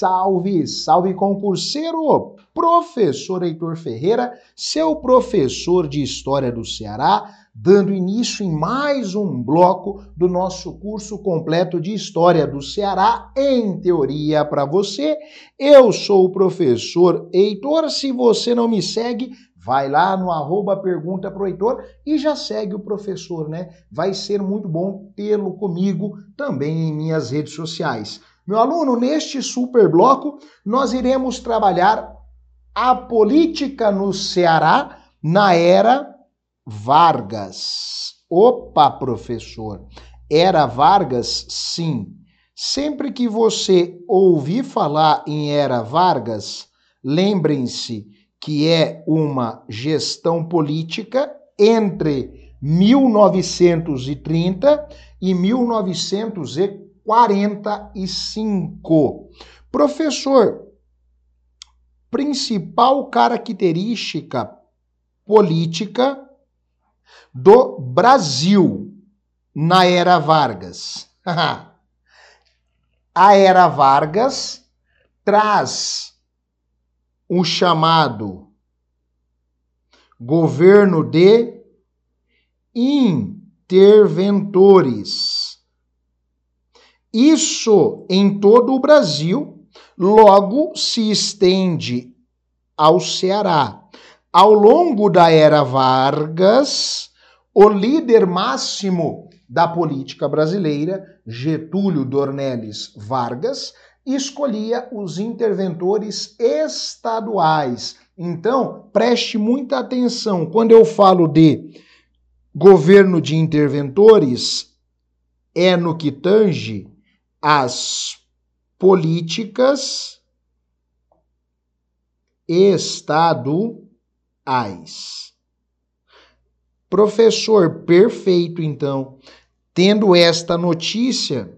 Salve, salve concurseiro! Professor Heitor Ferreira, seu professor de História do Ceará, dando início em mais um bloco do nosso curso completo de História do Ceará em teoria para você. Eu sou o professor Heitor. Se você não me segue, vai lá no arroba pergunta pro Heitor e já segue o professor, né? Vai ser muito bom tê-lo comigo também em minhas redes sociais. Meu aluno, neste super bloco, nós iremos trabalhar a política no Ceará na era Vargas. Opa, professor, era Vargas? Sim. Sempre que você ouvir falar em era Vargas, lembrem-se que é uma gestão política entre 1930 e 1945. Professor, principal característica política do Brasil na era Vargas. A era Vargas traz o chamado governo de interventores. Isso em todo o Brasil logo se estende ao Ceará. Ao longo da era Vargas, o líder máximo da política brasileira, Getúlio Dornelles Vargas, escolhia os interventores estaduais. Então, preste muita atenção. Quando eu falo de governo de interventores, é no que tange as políticas estaduais. Professor, perfeito, então. Tendo esta notícia,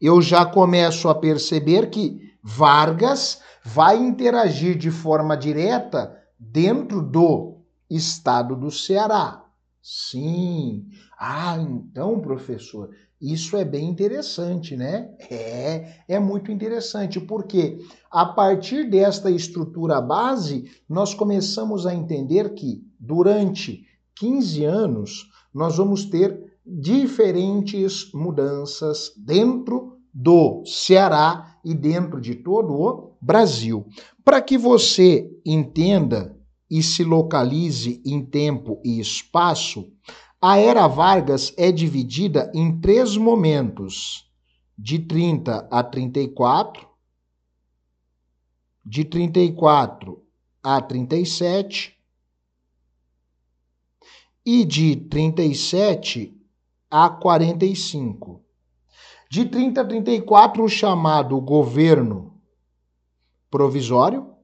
eu já começo a perceber que Vargas vai interagir de forma direta dentro do estado do Ceará. Sim. Ah, então, professor, isso é bem interessante, né? É, é muito interessante, porque a partir desta estrutura base, nós começamos a entender que durante 15 anos nós vamos ter diferentes mudanças dentro do Ceará e dentro de todo o Brasil. Para que você entenda e se localize em tempo e espaço, a era Vargas é dividida em três momentos: de 30 a 34, de 34 a 37 e de 37 a 45. De 30 a 34, o chamado governo provisório.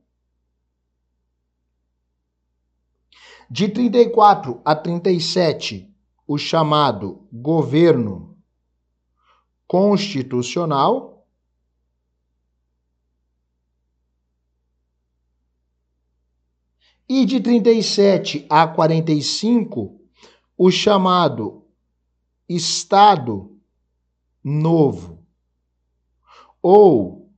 De 34 a 37, o chamado governo constitucional. E de 37 a 45, o chamado Estado Novo. Ou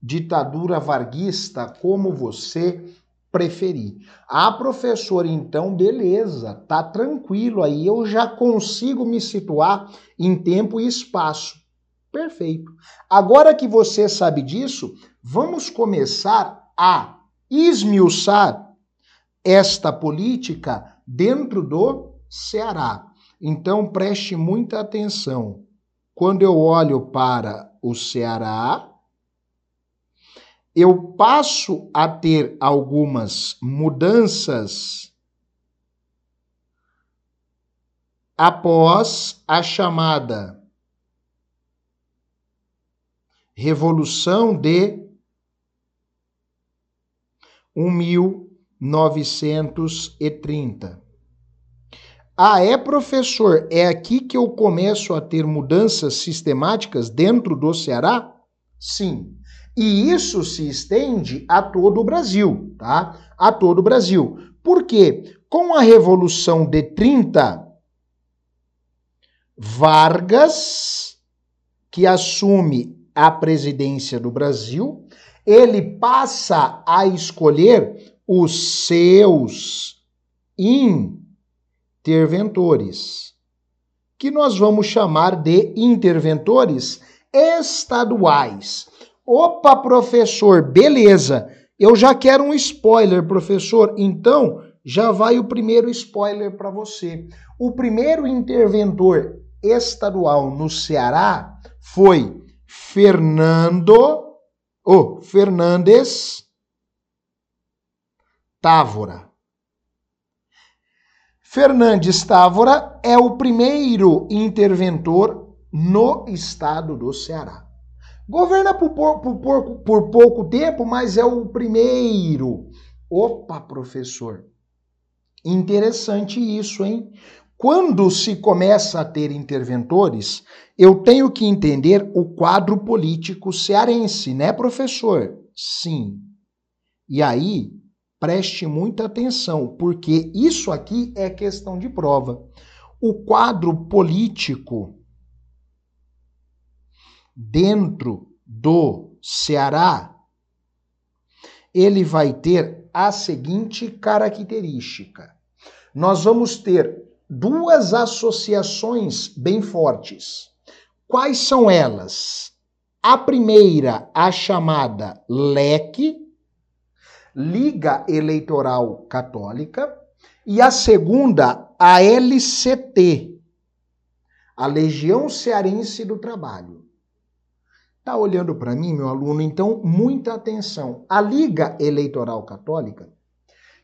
ditadura varguista, como você preferir. Ah, professor, então beleza, tá tranquilo aí, eu já consigo me situar em tempo e espaço. Perfeito. Agora que você sabe disso, vamos começar a esmiuçar esta política dentro do Ceará. Então preste muita atenção. Quando eu olho para o Ceará, eu passo a ter algumas mudanças após a chamada Revolução de 1930. Ah, é, professor? É aqui que eu começo a ter mudanças sistemáticas dentro do Ceará? Sim. E isso se estende a todo o Brasil, tá? A todo o Brasil. Por quê? Com a Revolução de 30, Vargas que assume a presidência do Brasil, ele passa a escolher os seus interventores, que nós vamos chamar de interventores estaduais. Opa, professor, beleza. Eu já quero um spoiler, professor. Então, já vai o primeiro spoiler para você. O primeiro interventor estadual no Ceará foi Fernando oh, Fernandes Távora. Fernandes Távora é o primeiro interventor no estado do Ceará. Governa por, por, por, por pouco tempo, mas é o primeiro. Opa, professor. Interessante isso, hein? Quando se começa a ter interventores, eu tenho que entender o quadro político cearense, né, professor? Sim. E aí, preste muita atenção, porque isso aqui é questão de prova. O quadro político dentro do Ceará, ele vai ter a seguinte característica. Nós vamos ter duas associações bem fortes. Quais são elas? A primeira, a chamada LEC, Liga Eleitoral Católica, e a segunda, a LCT, a Legião Cearense do Trabalho. Tá olhando para mim, meu aluno? Então, muita atenção. A Liga Eleitoral Católica,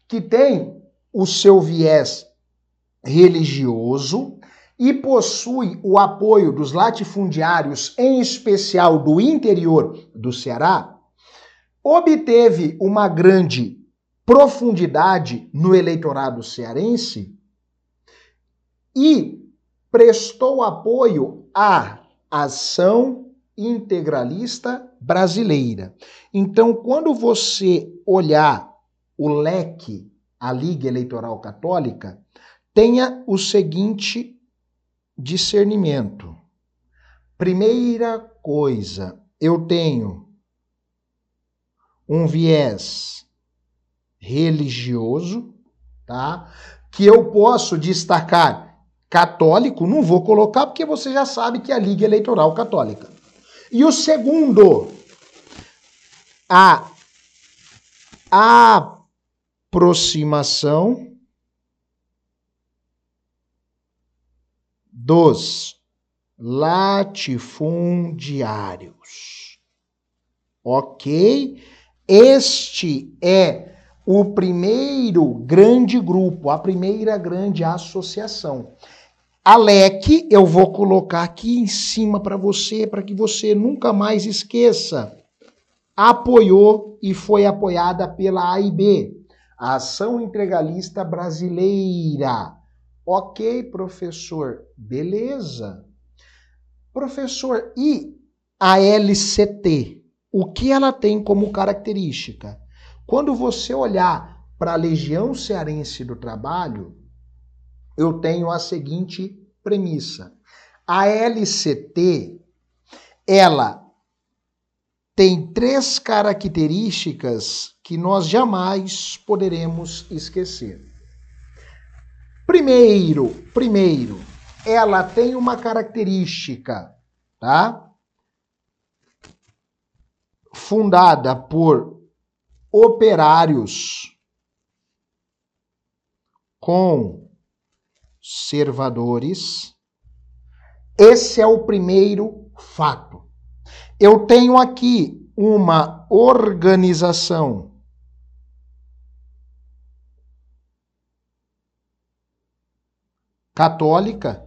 que tem o seu viés religioso e possui o apoio dos latifundiários, em especial do interior do Ceará, obteve uma grande profundidade no eleitorado cearense e prestou apoio à ação integralista brasileira. Então, quando você olhar o leque, a Liga Eleitoral Católica, tenha o seguinte discernimento. Primeira coisa, eu tenho um viés religioso, tá? Que eu posso destacar católico, não vou colocar porque você já sabe que é a Liga Eleitoral Católica. E o segundo, a aproximação dos latifundiários. Ok? Este é o primeiro grande grupo, a primeira grande associação. A LEC eu vou colocar aqui em cima para você, para que você nunca mais esqueça. Apoiou e foi apoiada pela AIB, a Ação Integralista Brasileira. Ok, professor, beleza. Professor, e a LCT? O que ela tem como característica? Quando você olhar para a Legião Cearense do Trabalho, eu tenho a seguinte premissa. A LCT, ela tem três características que nós jamais poderemos esquecer. Primeiro, primeiro, ela tem uma característica, tá? Fundada por operários conservadores. Esse é o primeiro fato. Eu tenho aqui uma organização católica?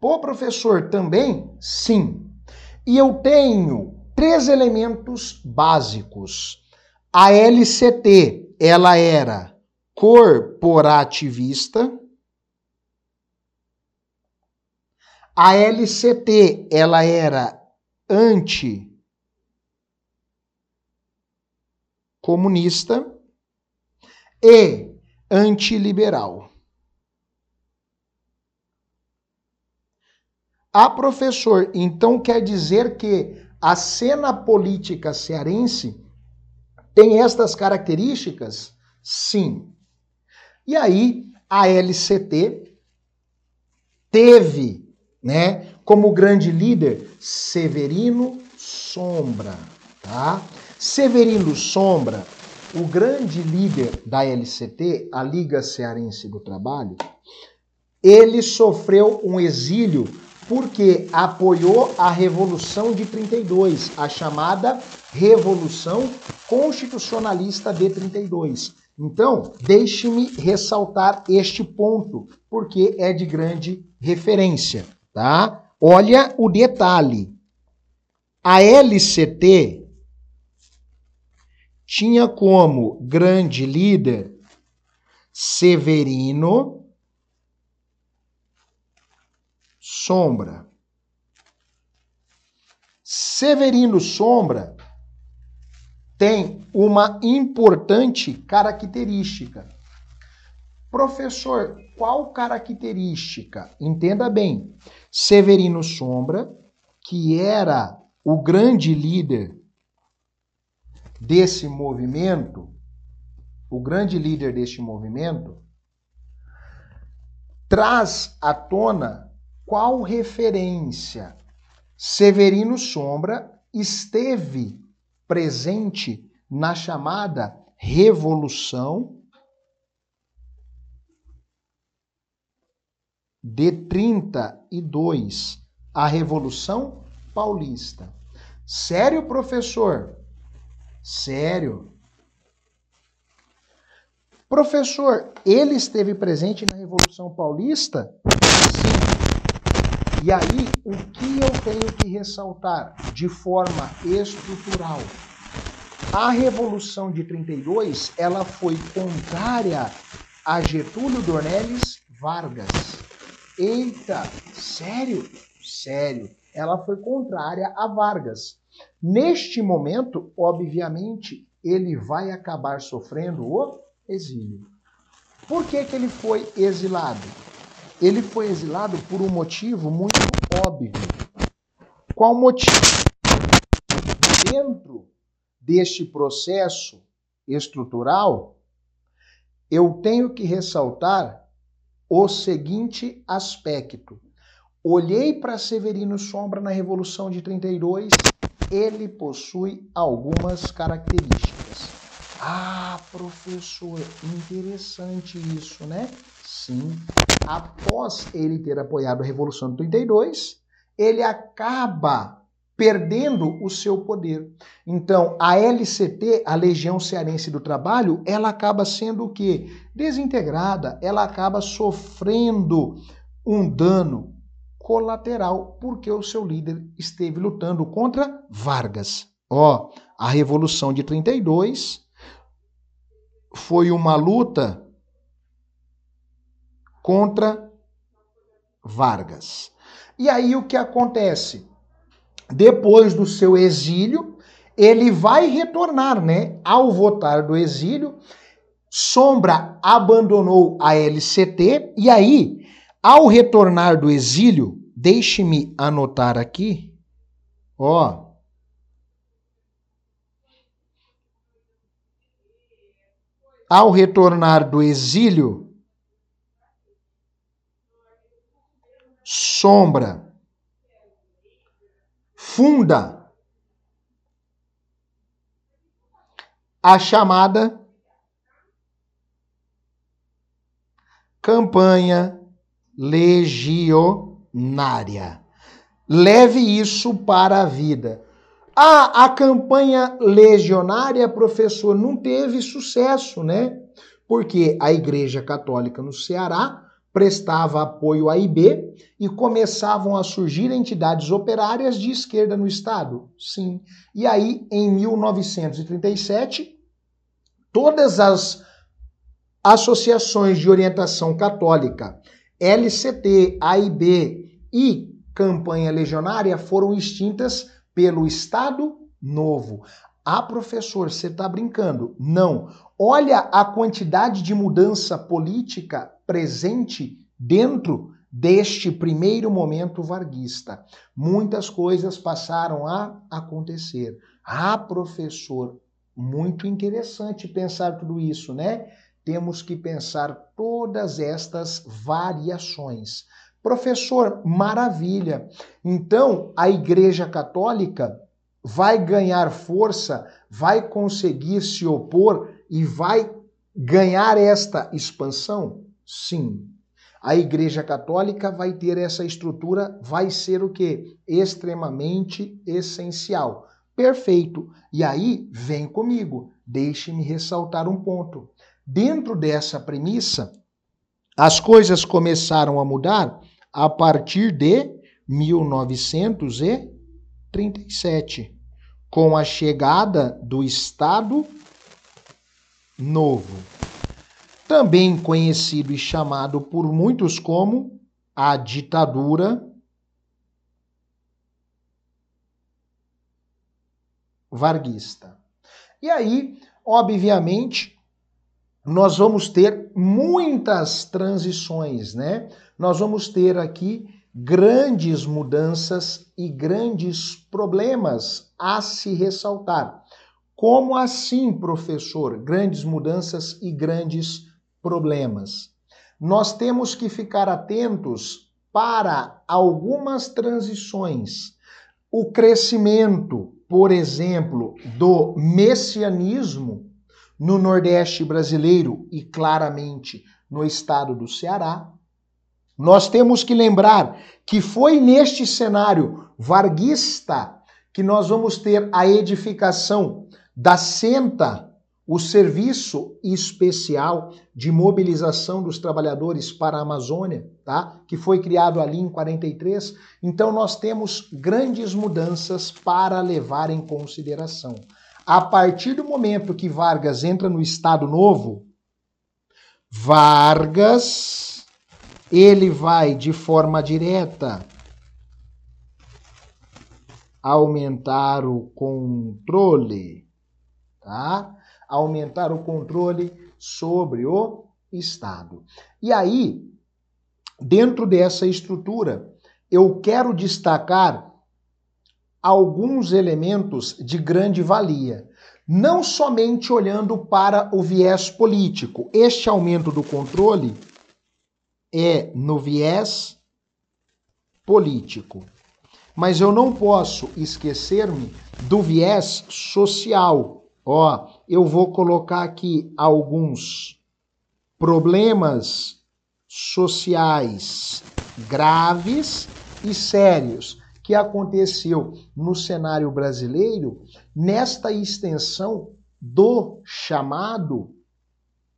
Pô, professor, também? Sim. E eu tenho três elementos básicos. A LCT, ela era corporativista. A LCT, ela era anti comunista e antiliberal. Ah, professor, então quer dizer que a cena política cearense tem estas características? Sim. E aí, a LCT teve, né, como grande líder Severino Sombra, tá? Severino Sombra, o grande líder da LCT, a Liga Cearense do Trabalho, ele sofreu um exílio porque apoiou a Revolução de 32, a chamada Revolução Constitucionalista de 32. Então, deixe-me ressaltar este ponto, porque é de grande referência, tá? Olha o detalhe. A LCT tinha como grande líder Severino Sombra. Severino Sombra tem uma importante característica. Professor, qual característica? Entenda bem. Severino Sombra, que era o grande líder desse movimento, o grande líder deste movimento, traz à tona qual referência Severino Sombra esteve presente na chamada Revolução de 32, a Revolução Paulista. Sério, professor? Sério. Professor, ele esteve presente na Revolução Paulista? E aí, o que eu tenho que ressaltar de forma estrutural? A Revolução de 32, ela foi contrária a Getúlio Dornelles Vargas. Eita, sério? Sério. Ela foi contrária a Vargas. Neste momento, obviamente, ele vai acabar sofrendo o exílio. Por que, que ele foi exilado? ele foi exilado por um motivo muito óbvio. Qual motivo? Dentro deste processo estrutural, eu tenho que ressaltar o seguinte aspecto. Olhei para Severino Sombra na Revolução de 32, ele possui algumas características. Ah, professor, interessante isso, né? Sim, após ele ter apoiado a Revolução de 32, ele acaba perdendo o seu poder. Então, a LCT, a Legião Cearense do Trabalho, ela acaba sendo o quê? Desintegrada, ela acaba sofrendo um dano colateral porque o seu líder esteve lutando contra Vargas. Ó, a Revolução de 32 foi uma luta contra Vargas. E aí o que acontece? Depois do seu exílio, ele vai retornar, né? Ao votar do exílio, Sombra abandonou a LCT e aí, ao retornar do exílio, deixe-me anotar aqui, ó. Ao retornar do exílio, sombra, funda a chamada campanha legionária. Leve isso para a vida. Ah, a campanha legionária, professor, não teve sucesso, né? Porque a Igreja Católica no Ceará prestava apoio à IB e começavam a surgir entidades operárias de esquerda no Estado? Sim. E aí, em 1937, todas as associações de orientação católica, LCT, AIB e Campanha Legionária foram extintas pelo Estado Novo. Ah, professor, você está brincando? Não. Olha a quantidade de mudança política presente dentro deste primeiro momento varguista. Muitas coisas passaram a acontecer. Ah, professor, muito interessante pensar tudo isso, né? Temos que pensar todas estas variações. Professor, maravilha. Então, a Igreja Católica vai ganhar força, vai conseguir se opor e vai ganhar esta expansão? Sim. A Igreja Católica vai ter essa estrutura, vai ser o que? Extremamente essencial. Perfeito. E aí, vem comigo, deixe-me ressaltar um ponto. Dentro dessa premissa, as coisas começaram a mudar a partir de 1937, com a chegada do Estado Novo também conhecido e chamado por muitos como a ditadura varguista. E aí, obviamente, nós vamos ter muitas transições, né? Nós vamos ter aqui grandes mudanças e grandes problemas a se ressaltar. Como assim, professor? Grandes mudanças e grandes problemas. Nós temos que ficar atentos para algumas transições. O crescimento, por exemplo, do messianismo no Nordeste brasileiro e claramente no estado do Ceará. Nós temos que lembrar que foi neste cenário varguista que nós vamos ter a edificação da Senta o Serviço Especial de Mobilização dos Trabalhadores para a Amazônia, tá? que foi criado ali em 43. Então, nós temos grandes mudanças para levar em consideração. A partir do momento que Vargas entra no Estado Novo, Vargas ele vai de forma direta aumentar o controle, tá? aumentar o controle sobre o Estado. E aí, dentro dessa estrutura, eu quero destacar alguns elementos de grande valia. Não somente olhando para o viés político. Este aumento do controle é no viés político. Mas eu não posso esquecer-me do viés social. Ó, eu vou colocar aqui alguns problemas sociais graves e sérios que aconteceu no cenário brasileiro nesta extensão do chamado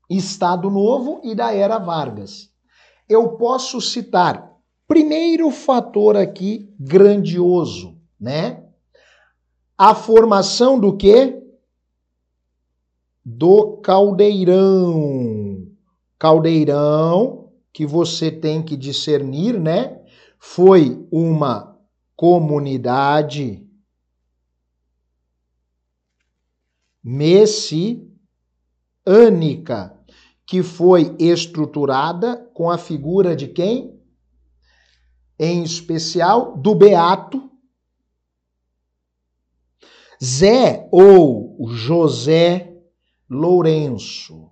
Estado Novo e da Era Vargas. Eu posso citar primeiro fator aqui grandioso, né? A formação do que? Do caldeirão. Caldeirão, que você tem que discernir, né? Foi uma comunidade messiânica que foi estruturada com a figura de quem? Em especial do Beato Zé ou José Lourenço.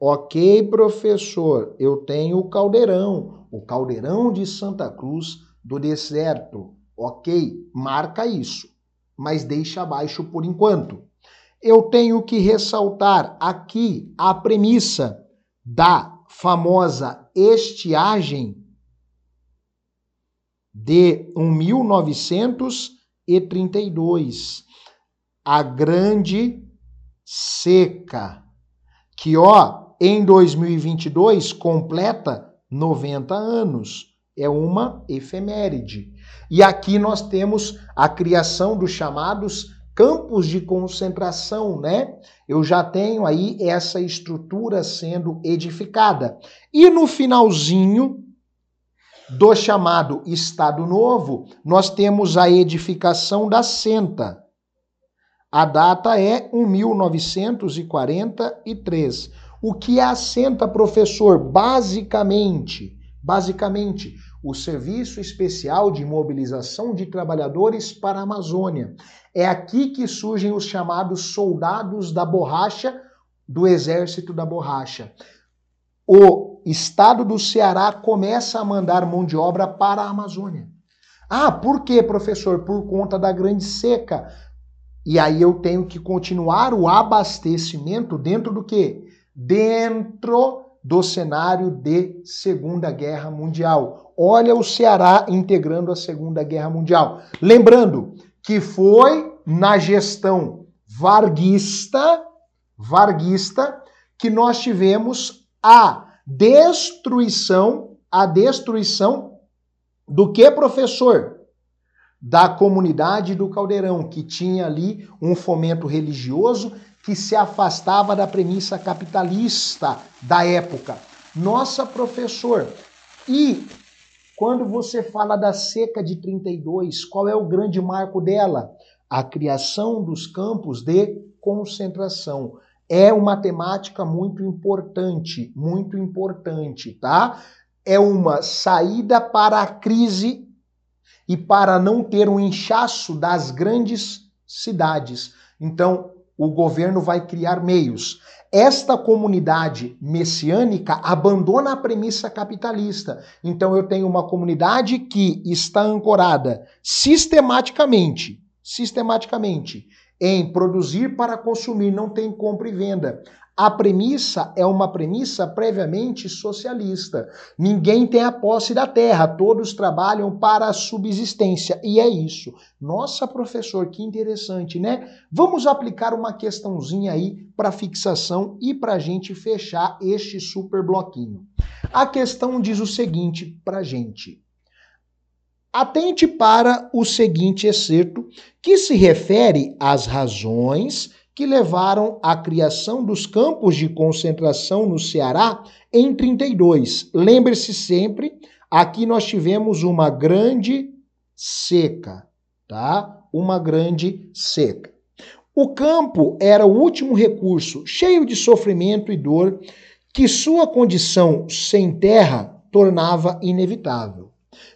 Ok, professor, eu tenho o caldeirão, o caldeirão de Santa Cruz do Deserto. Ok, marca isso, mas deixa abaixo por enquanto. Eu tenho que ressaltar aqui a premissa da famosa estiagem de 1932, a grande seca, que ó, em 2022 completa 90 anos. É uma efeméride. E aqui nós temos a criação dos chamados campos de concentração, né? Eu já tenho aí essa estrutura sendo edificada. E no finalzinho do chamado Estado Novo, nós temos a edificação da Senta, a data é 1943. O que assenta, professor? Basicamente, basicamente, o Serviço Especial de Mobilização de Trabalhadores para a Amazônia. É aqui que surgem os chamados soldados da borracha do Exército da Borracha. O estado do Ceará começa a mandar mão de obra para a Amazônia. Ah, por quê, professor? Por conta da grande seca. E aí eu tenho que continuar o abastecimento dentro do quê? Dentro do cenário de Segunda Guerra Mundial. Olha o Ceará integrando a Segunda Guerra Mundial. Lembrando que foi na gestão varguista, varguista que nós tivemos a destruição, a destruição do que, professor? Da comunidade do Caldeirão, que tinha ali um fomento religioso que se afastava da premissa capitalista da época. Nossa, professor, e quando você fala da seca de 32, qual é o grande marco dela? A criação dos campos de concentração. É uma temática muito importante, muito importante, tá? É uma saída para a crise e para não ter um inchaço das grandes cidades. Então, o governo vai criar meios. Esta comunidade messiânica abandona a premissa capitalista. Então eu tenho uma comunidade que está ancorada sistematicamente, sistematicamente em produzir para consumir, não tem compra e venda. A premissa é uma premissa previamente socialista. Ninguém tem a posse da terra, todos trabalham para a subsistência. E é isso. Nossa, professor, que interessante, né? Vamos aplicar uma questãozinha aí para fixação e para a gente fechar este super bloquinho. A questão diz o seguinte para gente. Atente para o seguinte excerto, que se refere às razões que levaram à criação dos campos de concentração no Ceará em 32. Lembre-se sempre, aqui nós tivemos uma grande seca, tá? Uma grande seca. O campo era o último recurso, cheio de sofrimento e dor, que sua condição sem terra tornava inevitável.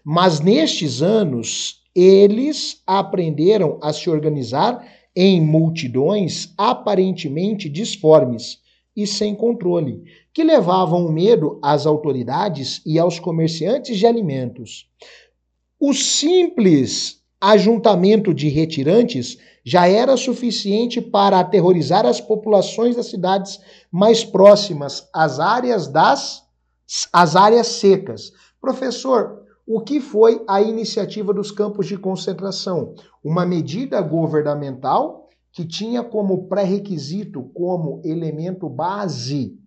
Mas nestes anos, eles aprenderam a se organizar em multidões aparentemente disformes e sem controle, que levavam o medo às autoridades e aos comerciantes de alimentos. O simples ajuntamento de retirantes já era suficiente para aterrorizar as populações das cidades mais próximas às áreas das às áreas secas. Professor, o que foi a iniciativa dos campos de concentração? Uma medida governamental que tinha como pré-requisito, como elemento base,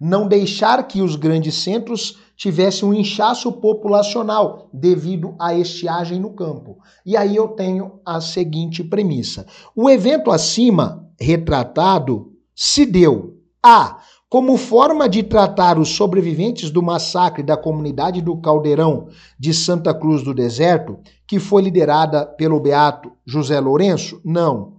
não deixar que os grandes centros tivessem um inchaço populacional devido à estiagem no campo. E aí eu tenho a seguinte premissa: o evento acima retratado se deu a como forma de tratar os sobreviventes do massacre da comunidade do Caldeirão de Santa Cruz do Deserto, que foi liderada pelo beato José Lourenço? Não.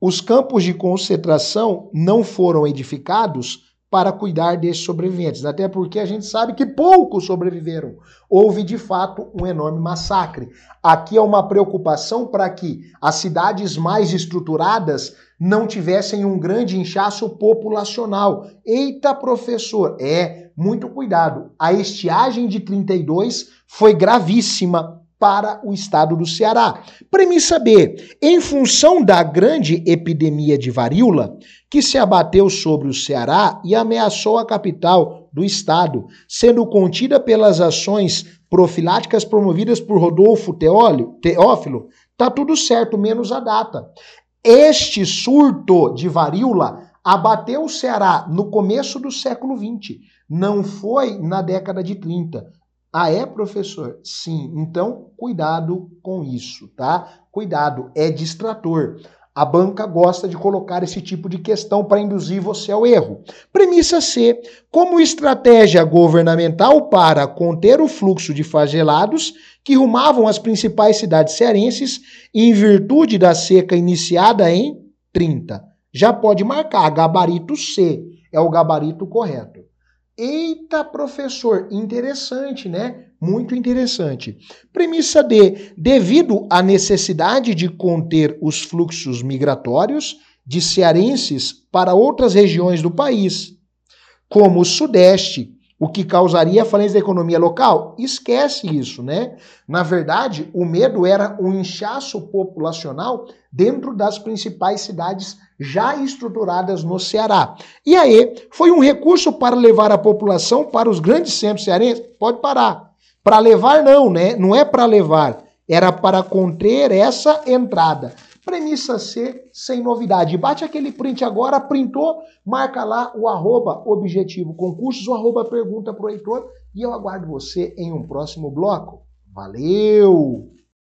Os campos de concentração não foram edificados para cuidar desses sobreviventes, até porque a gente sabe que poucos sobreviveram. Houve de fato um enorme massacre. Aqui é uma preocupação para que as cidades mais estruturadas não tivessem um grande inchaço populacional. Eita, professor, é, muito cuidado. A estiagem de 32 foi gravíssima para o estado do Ceará. Premissa B. Em função da grande epidemia de varíola que se abateu sobre o Ceará e ameaçou a capital do estado, sendo contida pelas ações profiláticas promovidas por Rodolfo Teófilo, tá tudo certo, menos a data. Este surto de varíola abateu o Ceará no começo do século XX, não foi na década de 30. Ah, é, professor? Sim. Então, cuidado com isso, tá? Cuidado, é distrator. A banca gosta de colocar esse tipo de questão para induzir você ao erro. Premissa C. Como estratégia governamental para conter o fluxo de flagelados que rumavam as principais cidades cearenses em virtude da seca iniciada em 30. Já pode marcar, gabarito C é o gabarito correto. Eita, professor, interessante, né? Muito interessante. Premissa D. Devido à necessidade de conter os fluxos migratórios de cearenses para outras regiões do país, como o Sudeste, o que causaria falência da economia local? Esquece isso, né? Na verdade, o medo era um inchaço populacional dentro das principais cidades já estruturadas no Ceará. E aí, foi um recurso para levar a população para os grandes centros cearenses? Pode parar. Para levar, não, né? Não é para levar. Era para conter essa entrada. Premissa C, sem novidade. Bate aquele print agora, printou, marca lá o arroba objetivo concursos, o arroba pergunta Heitor e eu aguardo você em um próximo bloco. Valeu!